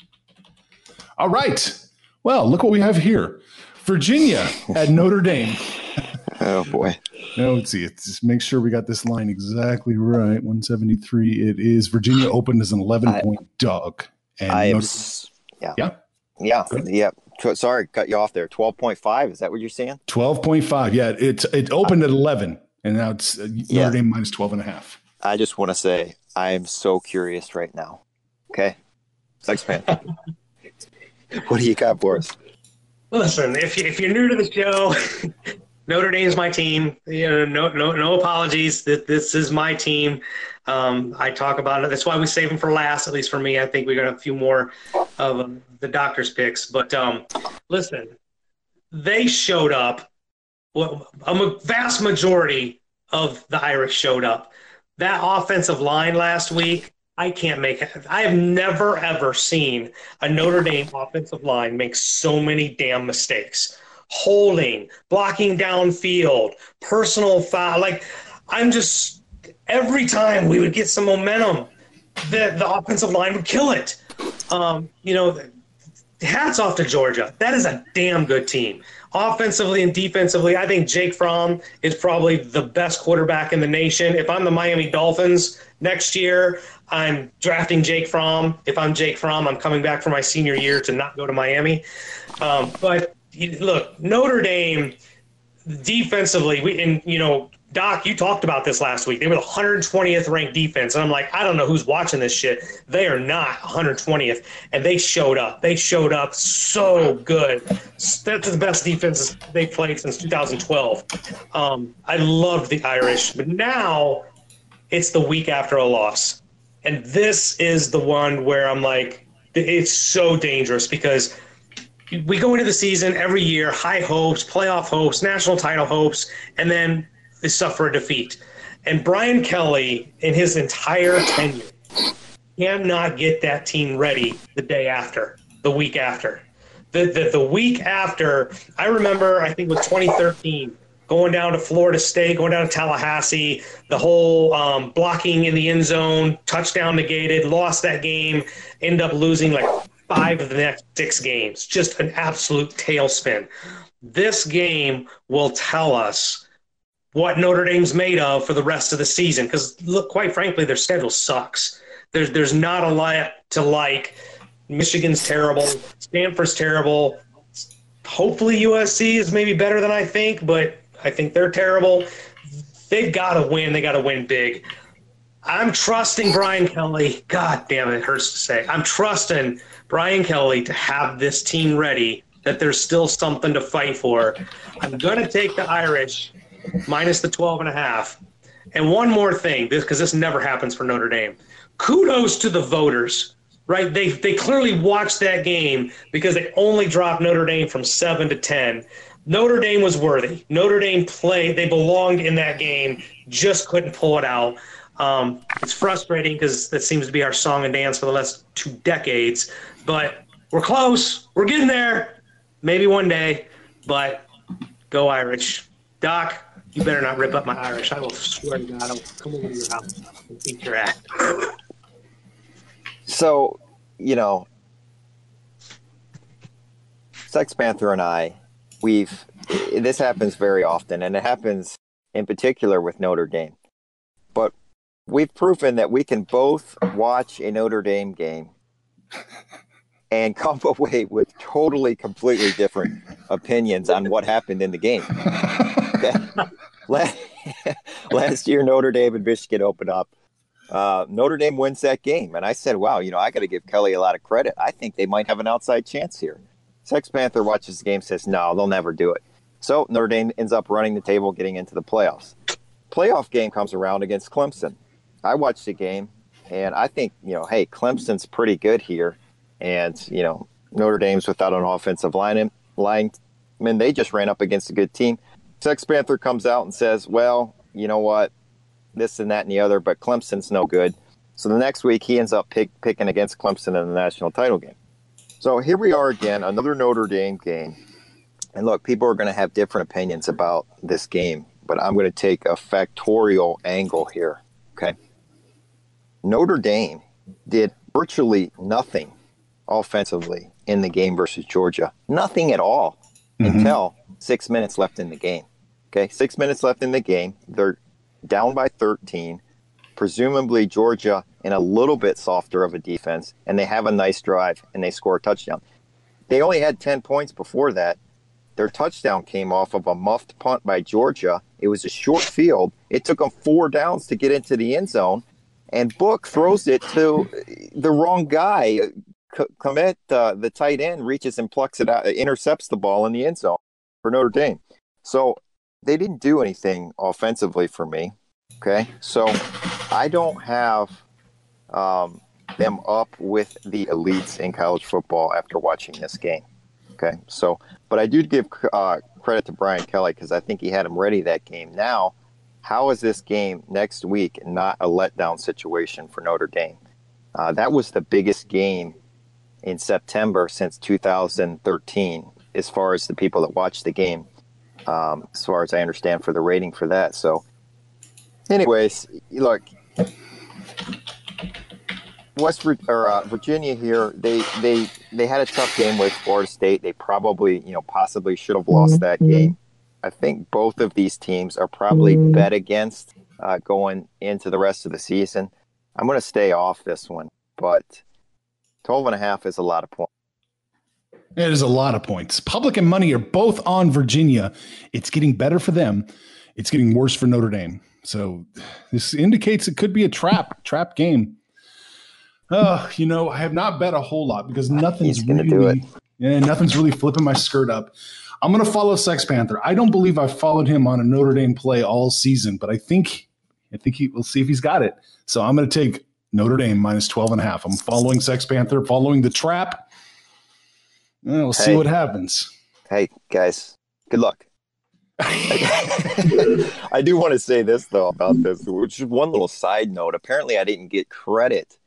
All right. Well, look what we have here. Virginia at Notre Dame. Oh boy. Now let's see. Let's just make sure we got this line exactly right. 173. It is Virginia opened as an 11 I, point dog. And I Notre- yeah. Yeah. Yeah. Yeah. Sorry, cut you off there. 12.5. Is that what you're saying? 12.5. Yeah. It's it opened at 11 and now it's uh, Notre yeah. Dame minus 12 and a half. I just want to say I am so curious right now. Okay. Thanks, man. what do you got for us? Listen, if, you, if you're new to the show, Notre Dame's my team. You know, no, no, no apologies. That this is my team. Um, I talk about it. That's why we save them for last. At least for me, I think we got a few more of um, the doctor's picks. But um, listen, they showed up. Well, a vast majority of the Irish showed up. That offensive line last week I can't make it. I have never ever seen a Notre Dame offensive line make so many damn mistakes. Holding, blocking downfield, personal foul. Like I'm just every time we would get some momentum, the the offensive line would kill it. Um, you know, hats off to Georgia. That is a damn good team. Offensively and defensively, I think Jake Fromm is probably the best quarterback in the nation. If I'm the Miami Dolphins next year, I'm drafting Jake Fromm. If I'm Jake Fromm, I'm coming back for my senior year to not go to Miami. Um, but look, Notre Dame defensively, we and you know Doc, you talked about this last week. They were the 120th ranked defense. And I'm like, I don't know who's watching this shit. They are not 120th. And they showed up. They showed up so good. That's the best defense they played since 2012. Um, I loved the Irish. But now it's the week after a loss. And this is the one where I'm like, it's so dangerous because we go into the season every year, high hopes, playoff hopes, national title hopes, and then they suffer a defeat. And Brian Kelly, in his entire tenure, cannot get that team ready the day after, the week after. The, the, the week after, I remember, I think it was 2013, going down to Florida State, going down to Tallahassee, the whole um, blocking in the end zone, touchdown negated, lost that game, end up losing like five of the next six games. Just an absolute tailspin. This game will tell us what Notre Dame's made of for the rest of the season. Because look, quite frankly, their schedule sucks. There's there's not a lot to like. Michigan's terrible. Stanford's terrible. Hopefully USC is maybe better than I think, but I think they're terrible. They've got to win. They got to win big. I'm trusting Brian Kelly. God damn it, it hurts to say. I'm trusting Brian Kelly to have this team ready. That there's still something to fight for. I'm gonna take the Irish minus the 12 and a half. And one more thing, because this, this never happens for Notre Dame. Kudos to the voters, right? They they clearly watched that game because they only dropped Notre Dame from seven to ten. Notre Dame was worthy. Notre Dame played; they belonged in that game. Just couldn't pull it out. Um, it's frustrating because that seems to be our song and dance for the last two decades. But we're close. We're getting there. Maybe one day. But go Irish, Doc. You better not rip up my Irish. I will swear to God, I'll come over to your house and beat your ass. So, you know, Sex Panther and I, we've, this happens very often, and it happens in particular with Notre Dame. But we've proven that we can both watch a Notre Dame game and come away with totally, completely different opinions on what happened in the game. Last year, Notre Dame and Michigan opened up. Uh, Notre Dame wins that game, and I said, "Wow, you know, I got to give Kelly a lot of credit. I think they might have an outside chance here." Sex Panther watches the game, says, "No, they'll never do it." So Notre Dame ends up running the table, getting into the playoffs. Playoff game comes around against Clemson. I watched the game, and I think you know, hey, Clemson's pretty good here, and you know, Notre Dame's without an offensive line lineman. They just ran up against a good team. Sex Panther comes out and says, well, you know what? This and that and the other, but Clemson's no good. So the next week, he ends up pick, picking against Clemson in the national title game. So here we are again, another Notre Dame game. And look, people are going to have different opinions about this game, but I'm going to take a factorial angle here. Okay. Notre Dame did virtually nothing offensively in the game versus Georgia. Nothing at all mm-hmm. until six minutes left in the game. Okay, six minutes left in the game. They're down by 13. Presumably, Georgia in a little bit softer of a defense, and they have a nice drive and they score a touchdown. They only had 10 points before that. Their touchdown came off of a muffed punt by Georgia. It was a short field. It took them four downs to get into the end zone, and Book throws it to the wrong guy. Kmet, uh, the tight end, reaches and plucks it out, intercepts the ball in the end zone for Notre Dame. So they didn't do anything offensively for me. Okay. So I don't have um, them up with the elites in college football after watching this game. Okay. So, but I do give uh, credit to Brian Kelly because I think he had him ready that game. Now, how is this game next week not a letdown situation for Notre Dame? Uh, that was the biggest game in September since 2013 as far as the people that watched the game, um, as far as I understand for the rating for that. So, anyways, look, West or uh, Virginia here, they they they had a tough game with Florida State. They probably, you know, possibly should have lost that game. I think both of these teams are probably bet against uh, going into the rest of the season. I'm going to stay off this one, but 12 and a half is a lot of points. It is a lot of points. Public and money are both on Virginia. It's getting better for them. it's getting worse for Notre Dame. So this indicates it could be a trap, trap game. Uh, you know, I have not bet a whole lot because nothing's He's gonna really, do it. Yeah, nothing's really flipping my skirt up. I'm going to follow Sex Panther. I don't believe I've followed him on a Notre Dame play all season, but I think I think he we'll see if he's got it. So I'm going to take Notre Dame minus 12 and a half. I'm following Sex Panther, following the trap. Uh, we'll see what happens. Hey, guys, good luck. I do want to say this though about this, which is one little side note. Apparently, I didn't get credit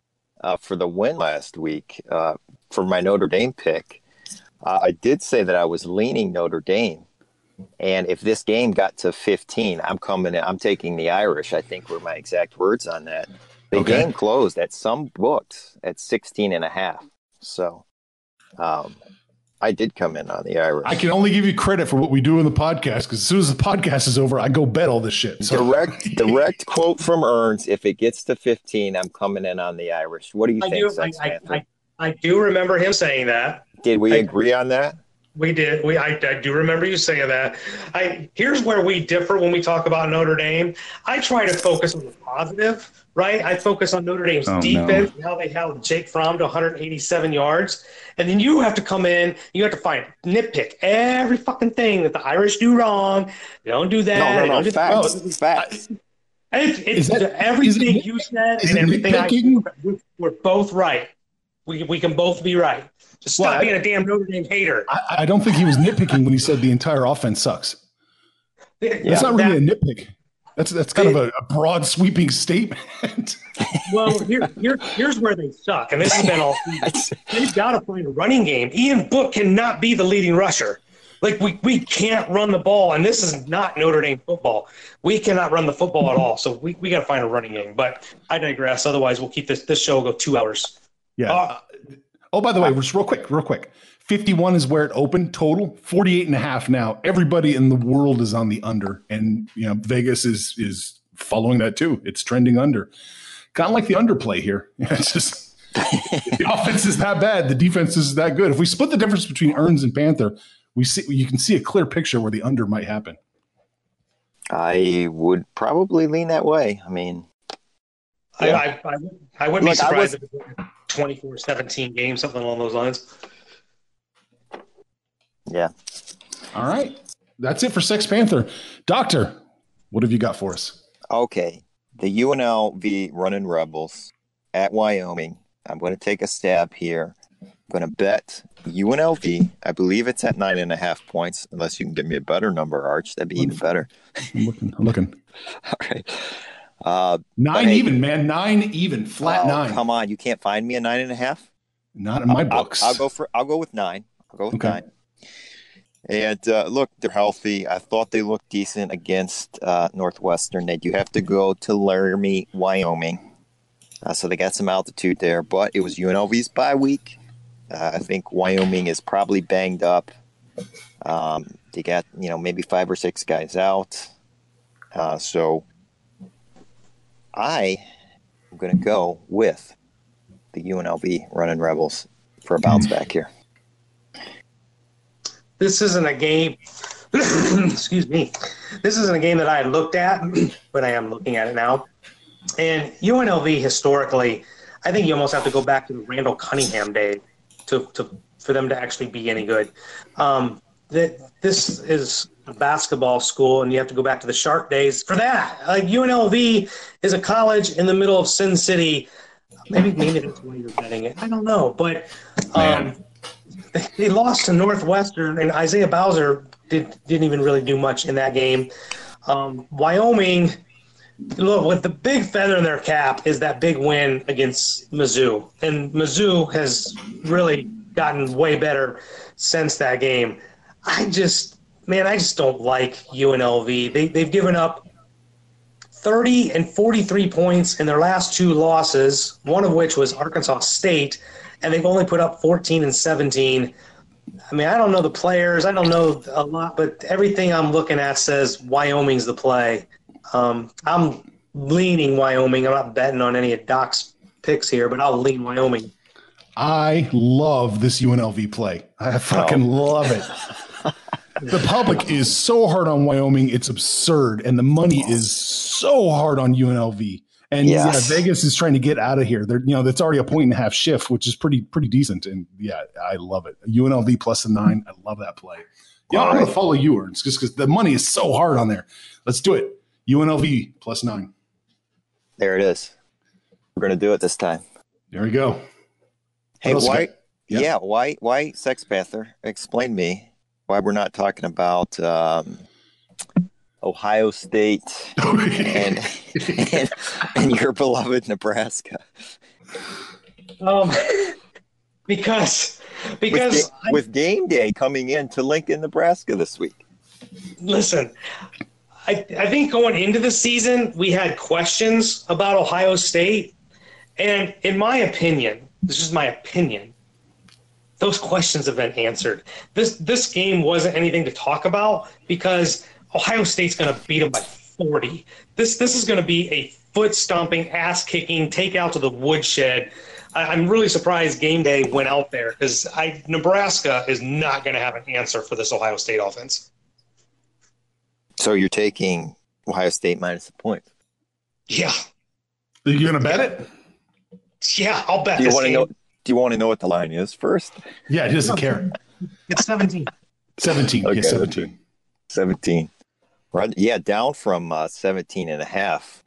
uh, for the win last week uh, for my Notre Dame pick. Uh, I did say that I was leaning Notre Dame, and if this game got to 15, I'm coming. In, I'm taking the Irish. I think were my exact words on that. The Okay. game closed at some books at 16 and a half. So, um, I did come in on the Irish. I can only give you credit for what we do in the podcast because as soon as the podcast is over, I go bet all this shit. So direct direct quote from Earns. If it gets to 15, I'm coming in on the Irish. What do you I think, do, I, I, I, I do remember him saying that. Did we I- agree on that? We did. We I, I do remember you saying that. I here's where we differ when we talk about Notre Dame. I try to focus on the positive, right? I focus on Notre Dame's Oh, no. defense, and how they held Jake Fromm to 187 yards, and then you have to come in. You have to find nitpick every fucking thing that the Irish do wrong. They don't do that. No, no, don't no. do- Facts. Oh, Facts. It's, Is it's that- everything it- you said is and it everything I nitpicking? we're both right. We, we can both be right. Just stop Well, being a damn Notre Dame hater. I, I don't think he was nitpicking when he said the entire offense sucks. That's not really a nitpick. That's that's kind of a, a broad sweeping statement. Well, here, here, here's where they suck, and this has been all. They've got to find a running game. Ian Book cannot be the leading rusher. Like we, we can't run the ball, and this is not Notre Dame football. We cannot run the football at all. So we, we got to find a running game. But I digress. Otherwise, we'll keep this this show will go two hours. Yeah. Uh, oh, by the way, just real quick, real quick. 51 is where it opened total, 48 and a half now. Everybody in the world is on the under and you know Vegas is is following that too. It's trending under. Kind of like the underplay here. It's just the offense is that bad, the defense is that good. If we split the difference between Earns and Panther, we see you can see a clear picture where the under might happen. I would probably lean that way. I mean, I, Yeah. I, I, would- I wouldn't Look, be I surprised was- if it was a 24-17 game, something along those lines. yeah. All right. That's it for Sex Panther. Doctor, what have you got for us? Okay. The UNLV running Rebels at Wyoming. I'm going to take a stab here. I'm going to bet UNLV. I believe it's at nine and a half points, unless you can give me a better number, Arch. That'd be even better. I'm looking. I'm looking. All right. Uh, Nine Hey. even, man. Nine even. Flat oh, nine. Come on, you can't find me a nine and a half. Not in my I'll- books. I'll, go for. I'll go with nine. I'll go with Okay. nine. And uh, look, they're healthy. I thought they looked decent against uh, Northwestern. They do have to go to Laramie, Wyoming, uh, so they got some altitude there. But it was UNLV's bye week. Uh, I think Wyoming is probably banged up. Um, they got you know maybe five or six guys out. Uh, so I am going to go with the UNLV running Rebels for a bounce back here. this isn't a game. excuse me. This isn't a game that I looked at, but I am looking at it now. And UNLV historically, I think you almost have to go back to the Randall Cunningham day to, to for them to actually be any good. Um, that this is a basketball school, and you have to go back to the Shark days for that. Like UNLV is a college in the middle of Sin City. Maybe maybe that's why you're betting it. I don't know, but um, they, they lost to Northwestern, and Isaiah Bowser did, didn't even really do much in that game. Um, Wyoming, look, with the big feather in their cap is that big win against Mizzou, and Mizzou has really gotten way better since that game. I just, man, I just don't like UNLV. They, they've given up 30 and 43 points in their last two losses, one of which was Arkansas State, and they've only put up 14 and 17. I mean, I don't know the players, I don't know a lot, but everything I'm looking at says Wyoming's the play. Um, I'm leaning Wyoming. I'm not betting on any of Doc's picks here, but I'll lean Wyoming. I love this UNLV play. I fucking love it. the public is so hard on Wyoming, it's absurd, and the money is so hard on UNLV. And Yes. yeah, Vegas is trying to get out of here. They're you know that's already a point and a half shift, which is pretty pretty decent. And yeah, I love it. UNLV plus a nine. I love that play. Yeah, I'm gonna follow you, Earns, just because the money is so hard on there. Let's do it. UNLV plus nine. There it is. We're gonna do it this time. There we go. Hey, else you why? got? Yeah. Yeah. why? Why Sex Panther? Explain me why we're not talking about um, Ohio State and, and and your beloved Nebraska. Um, because With, because ga- with game day coming in to Lincoln, Nebraska this week. listen, I, I think going into the season, we had questions about Ohio State. And in my opinion, this is my opinion, those questions have been answered. This this game wasn't anything to talk about because Ohio State's going to beat them by 40. This this is going to be a foot stomping, ass kicking, take out to the woodshed. I, I'm really surprised game day went out there because I Nebraska is not going to have an answer for this Ohio State offense. So you're taking Ohio State minus the point. Yeah, Are you gonna bet it? yeah, I'll bet Do you want to know? Do you want to know what the line is first? Yeah, he doesn't care. It's 17. 17. Okay, yeah, 17. 17. Right. Yeah, down from uh, 17 and a half,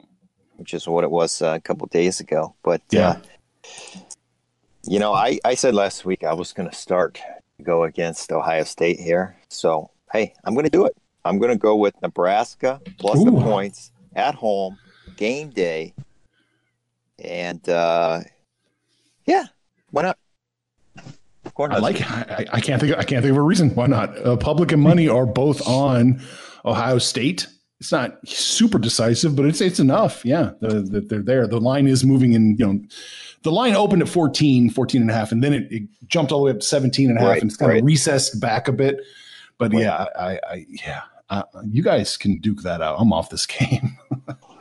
which is what it was uh, a couple days ago. But, Yeah. uh, you know, I, I said last week I was going to start to go against Ohio State here. So, hey, I'm going to do it. I'm going to go with Nebraska plus the points at home, game day. And, uh, yeah, why not? I like. I, I can't think. I can't think of a reason why not. Uh, public and money are both on Ohio State. It's not super decisive, but it's it's enough. Yeah, the, the, they're there. The line is moving in. You know, the line opened at 14, 14 and a half, and then it, it jumped all the way up to 17 and a half, Right, and it's kind right. of recessed back a bit. But Right. yeah, I, I yeah, uh, you guys can duke that out. I'm off this game.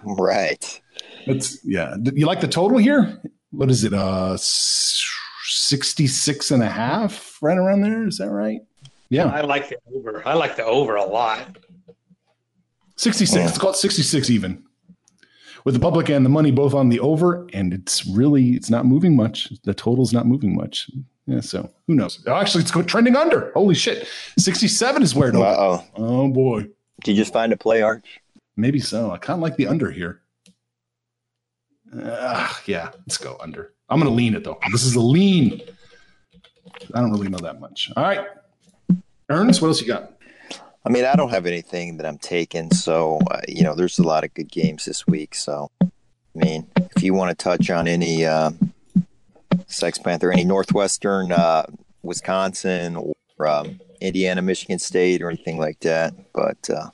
Right. It's yeah. You like the total here? What is it? Uh, s- 66 and a half, right around there. Is that right? Yeah, I like the over. I like the over a lot. 66. Yeah. Let's call it 66 even. With the public and the money both on the over, and it's really it's not moving much. The total's not moving much. Yeah, so who knows? Oh, Actually, it's trending under. Holy shit. 67 is where it Uh oh. Oh boy. Did you just find a play, Arch? Maybe so. I kind of like the under here. Uh, yeah, let's go under. I'm going to lean it though. This is a lean. I don't really know that much. All right. Ernest, what else you got? I mean, I don't have anything that I'm taking, so uh, you know, there's a lot of good games this week. So, I mean, if you want to touch on any uh, Sex Panther, any Northwestern, uh, Wisconsin, or um, Indiana, Michigan State, or anything like that, but uh,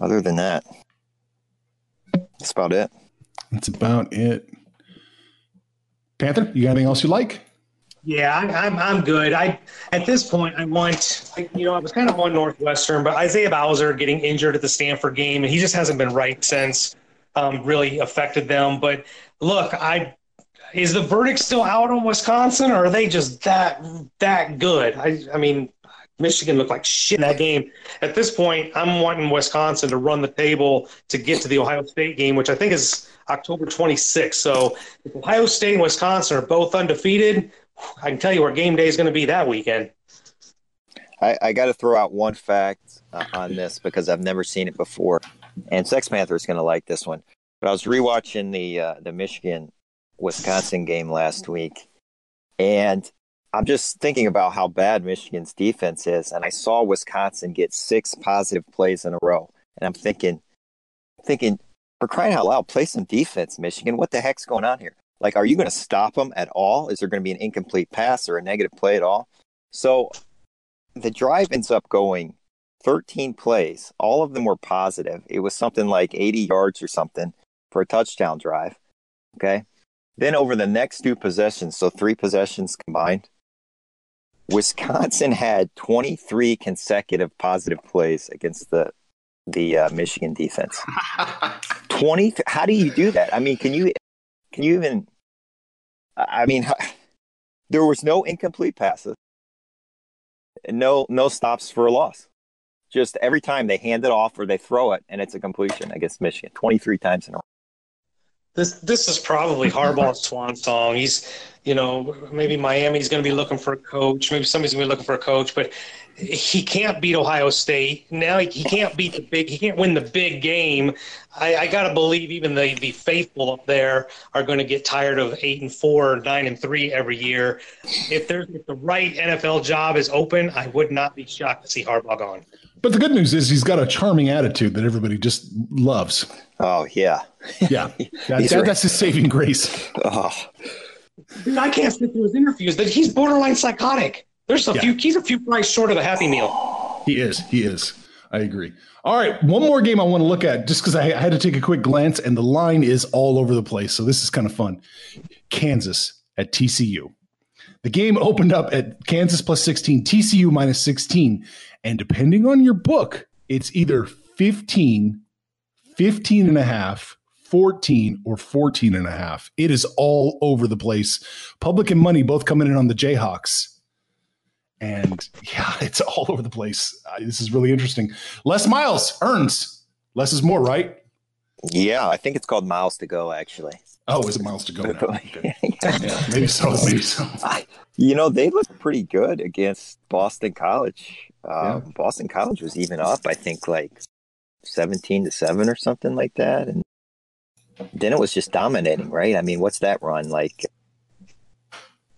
other than that, that's about it. That's about it. Panther, you got anything else you like? Yeah, I, I'm I'm good. I at this point I want you know I was kind of on Northwestern, but Isaiah Bowser getting injured at the Stanford game, and he just hasn't been right since. Um, really affected them. But look, I is the verdict still out on Wisconsin, or are they just that that good? I I mean, Michigan looked like shit in that game. At this point, I'm wanting Wisconsin to run the table to get to the Ohio State game, which I think is October 26th. So Ohio State and Wisconsin are both undefeated. I can tell you where game day is going to be that weekend. I, I got to throw out one fact uh, on this because I've never seen it before, and Sex Panther is going to like this one. But I was rewatching the uh, the Michigan Wisconsin game last week, and I'm just thinking about how bad Michigan's defense is, and I saw Wisconsin get six positive plays in a row, and I'm thinking, thinking, for crying out loud, play some defense, Michigan. What the heck's going on here? Like, are you going to stop them at all? Is there going to be an incomplete pass or a negative play at all? So the drive ends up going 13 plays. All of them were positive. It was something like 80 yards or something for a touchdown drive. Okay. Then over the next two possessions, so three possessions combined, Wisconsin had 23 consecutive positive plays against the the uh, Michigan defense. 20 how do you do that? I mean, can you can you even I mean, there was no incomplete passes. No no stops for a loss. just every time they hand it off or they throw it and it's a completion against Michigan 23 times in a row. This this is probably Harbaugh's swan song. He's, you know, maybe Miami's going to be looking for a coach. Maybe somebody's going to be looking for a coach, but he can't beat Ohio State. Now he, he can't beat the big. He can't win the big game. I, I got to believe even the the faithful up there are going to get tired of eight and four, nine and three every year. If there's if the right NFL job is open, I would not be shocked to see Harbaugh gone. But the good news is he's got a charming attitude that everybody just loves. Oh yeah, yeah. That, that, that's his saving grace. Oh. Dude, I can't sit through his interviews. That he's borderline psychotic. There's a yeah. few. He's a few fries short of a happy meal. He is. He is. I agree. All right, one more game I want to look at just because I, I had to take a quick glance, and the line is all over the place. So this is kind of fun. Kansas at TCU. The game opened up at Kansas plus 16, TCU minus 16. And depending on your book, it's either 15, 15 and a half, 14, or 14 and a half. It is all over the place. Public and money both coming in on the Jayhawks. And yeah, it's all over the place. Uh, this is really interesting. Les Miles earns. Less is more, right? Yeah, I think it's called Miles to Go, actually. Oh, is it Miles to Go? Now? Okay. yeah, maybe so. Maybe so. You know, they look pretty good against Boston College. Uh, yeah. Boston College was even up, I think, like 17 to 7 or something like that. And then it was just dominating, right? I mean, what's that run? Like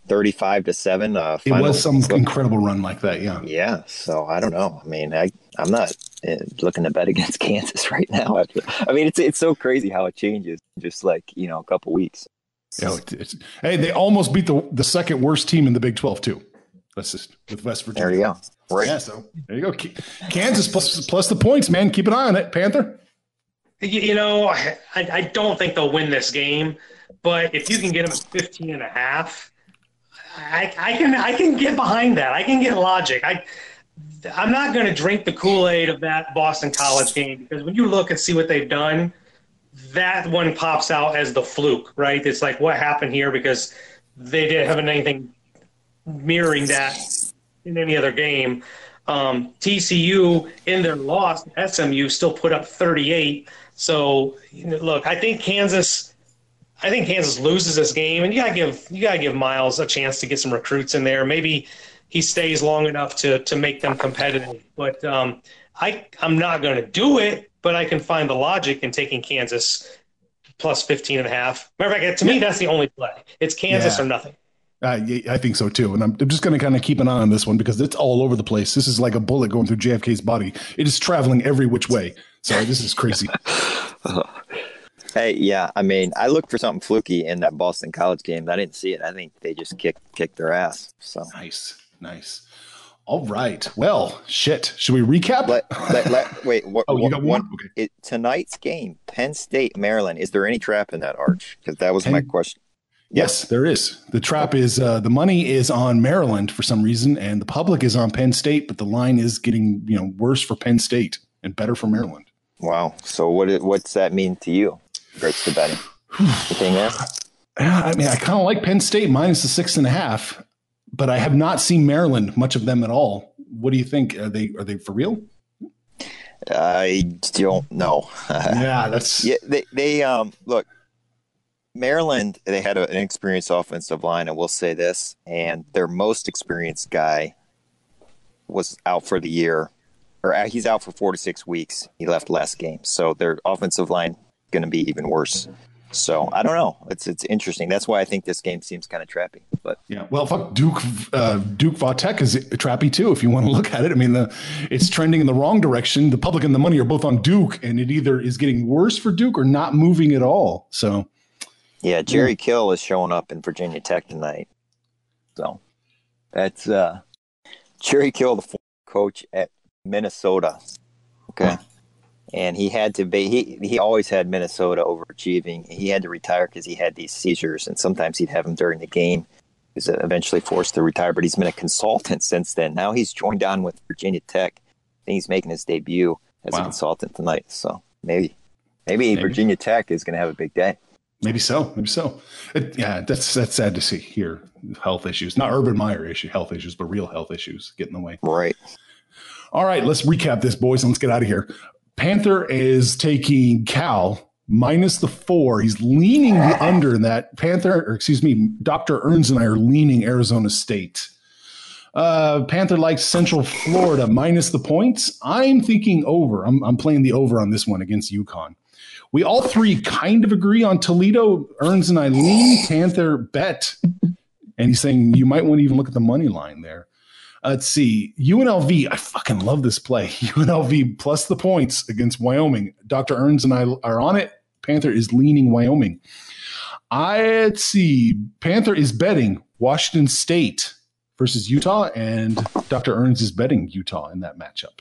35 to 7 uh it was some incredible run like that yeah. Yeah so i don't know. I mean i i'm not uh, looking to bet against kansas right now. After, i mean it's it's so crazy how it changes just like you know a couple weeks. Yeah, it's, hey they almost beat the the second worst team in the big 12 too. That's just with west virginia. There you go. Right. Yeah so there you go. Kansas plus plus the points man. Keep an eye on it panther you know i i don't think they'll win this game but if you can get them at 15 and a half I, I can I can get behind that. I can get logic. I I'm not going to drink the Kool Aid of that Boston College game because when you look and see what they've done, that one pops out as the fluke, right? It's like what happened here because they didn't have anything mirroring that in any other game. Um, TCU in their loss, SMU still put up 38. So you know, look, I think Kansas I think Kansas loses this game, and you gotta give you gotta give Miles a chance to get some recruits in there. Maybe he stays long enough to to make them competitive. But um, I I'm not going to do it, but I can find the logic in taking Kansas plus 15 and a half. Matter of fact, to me, that's the only play. It's Kansas yeah. or nothing. Uh, I think so too. And I'm, I'm just going to kind of keep an eye on this one because it's all over the place. This is like a bullet going through JFK's body. It is traveling every which way. So this is crazy. Hey, yeah. I mean, I looked for something fluky in that Boston College game. I didn't see it. I think they just kicked kicked their ass. So nice, nice. All right. Well, shit. Should we recap? Let, let, let, wait. What, oh, you got one. Okay. It, tonight's game, Penn State, Maryland. Is there any trap in that arch? Because that was Penn, my question. Yes, there is. The trap is uh, the money is on Maryland for some reason, and the public is on Penn State, but the line is getting you know worse for Penn State and better for Maryland. Wow. So what what's that mean to you? Great to betting. Anything there? Yeah, I mean, I kind of like Penn State minus the six and a half, but I have not seen Maryland much of them at all. What do you think? Are they are they for real? I don't know. yeah, that's yeah. They they um look. Maryland, they had an experienced offensive line, and we'll say this, and their most experienced guy was out for the year, or uh, he's out for four to six weeks. He left last game, so their offensive line going to be even worse. So I don't know. It's it's interesting. That's why I think this game seems kind of trappy. But yeah, well, fuck Duke uh, Duke Va Tech is trappy too. If you want to look at it, I mean, the it's trending in the wrong direction. The public and the money are both on Duke, and it either is getting worse for Duke or not moving at all. So yeah, Jerry yeah. Kill is showing up in Virginia Tech tonight. So that's uh, Jerry Kill, the former coach at Minnesota. Okay and he had to be he he always had Minnesota overachieving. He had to retire because he had these seizures, and sometimes he'd have them during the game. He was eventually forced to retire, but he's been a consultant since then. Now he's joined on with Virginia Tech, and he's making his debut as wow. a consultant tonight. So maybe, maybe, maybe. Virginia Tech is going to have a big day. Maybe so. Maybe so. It, yeah, that's that's sad to see here. Health issues, not Urban Meyer issue, health issues, but real health issues get in the way. Right. All right, let's recap this, boys, let's get out of here. Panther is taking Cal minus the four. He's leaning the under in that. Panther, or excuse me, Dr. Earns and I are leaning Arizona State. Uh, Panther likes Central Florida minus the points. I'm thinking over. I'm, I'm playing the over on this one against UConn. We all three kind of agree on Toledo. Earns and I lean Panther bet. And he's saying you might want to even look at the money line there. Let's see. UNLV, I fucking love this play. UNLV plus the points against Wyoming. Dr. Earns and I are on it. Panther is leaning Wyoming. I let's see. Panther is betting Washington State versus Utah, and Dr. Earns is betting Utah in that matchup.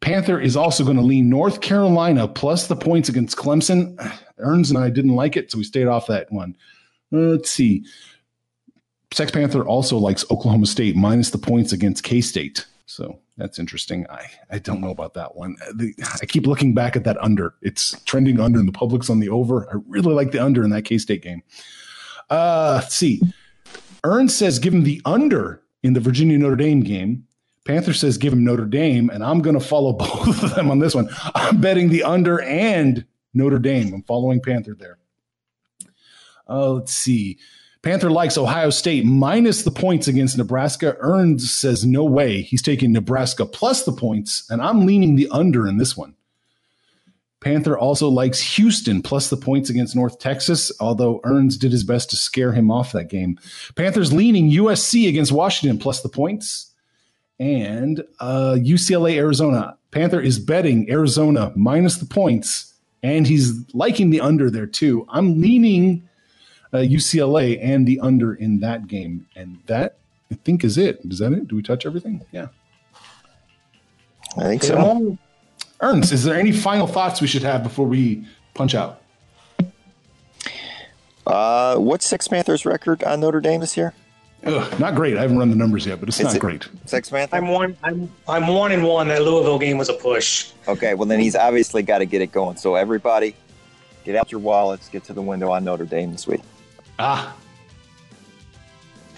Panther is also going to lean North Carolina plus the points against Clemson. Earns and I didn't like it, so we stayed off that one. let's see. Sex Panther also likes Oklahoma State minus the points against K State. So that's interesting. I, I don't know about that one. The, I keep looking back at that under. It's trending under, and the public's on the over. I really like the under in that K State game. Uh, let's see. Earn says give him the under in the Virginia Notre Dame game. Panther says give him Notre Dame, and I'm going to follow both of them on this one. I'm betting the under and Notre Dame. I'm following Panther there. Uh, let's see. Panther likes Ohio State minus the points against Nebraska. Earns says no way. He's taking Nebraska plus the points, and I'm leaning the under in this one. Panther also likes Houston plus the points against North Texas, although Earns did his best to scare him off that game. Panthers leaning USC against Washington plus the points. And uh, UCLA, Arizona. Panther is betting Arizona minus the points, and he's liking the under there too. I'm leaning uh, UCLA and the under in that game. And that, I think, is it. Is that it? Do we touch everything? Yeah. I think so. Earns, is there any final thoughts we should have before we punch out? Uh, what's Sex Panthers' record on Notre Dame this year? Ugh, not great. I haven't run the numbers yet, but it's Is not it- great. Six Panthers. I'm one. I'm I'm one and one. That Louisville game was a push. Okay, well, then he's obviously got to get it going. So, everybody, get out your wallets, get to the window on Notre Dame this week. Ah,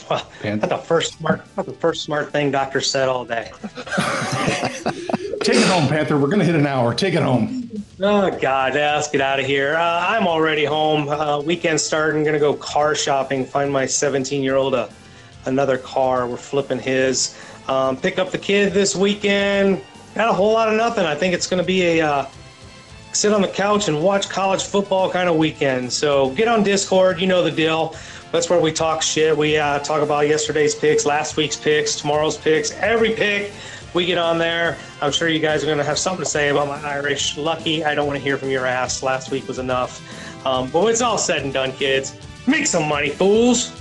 Well. That's the first smart. The first smart thing Doctor said all day. take it home, Panther. We're gonna hit an hour. Take it home. Oh God, yeah, let's get out of here. Uh, I'm already home. Uh, weekend starting. Gonna go car shopping. Find my 17 year old a, another car. We're flipping his. Um, pick up the kid this weekend. Got a whole lot of nothing. I think it's gonna be a uh, sit on the couch and watch college football kind of weekend. So get on Discord. You know the deal. That's where we talk shit. We uh, talk about yesterday's picks, last week's picks, tomorrow's picks, every pick. We get on there. I'm sure you guys are going to have something to say about my Irish. Lucky, I don't want to hear from your ass. Last week was enough. Um, but when it's all said and done, kids, make some money, fools.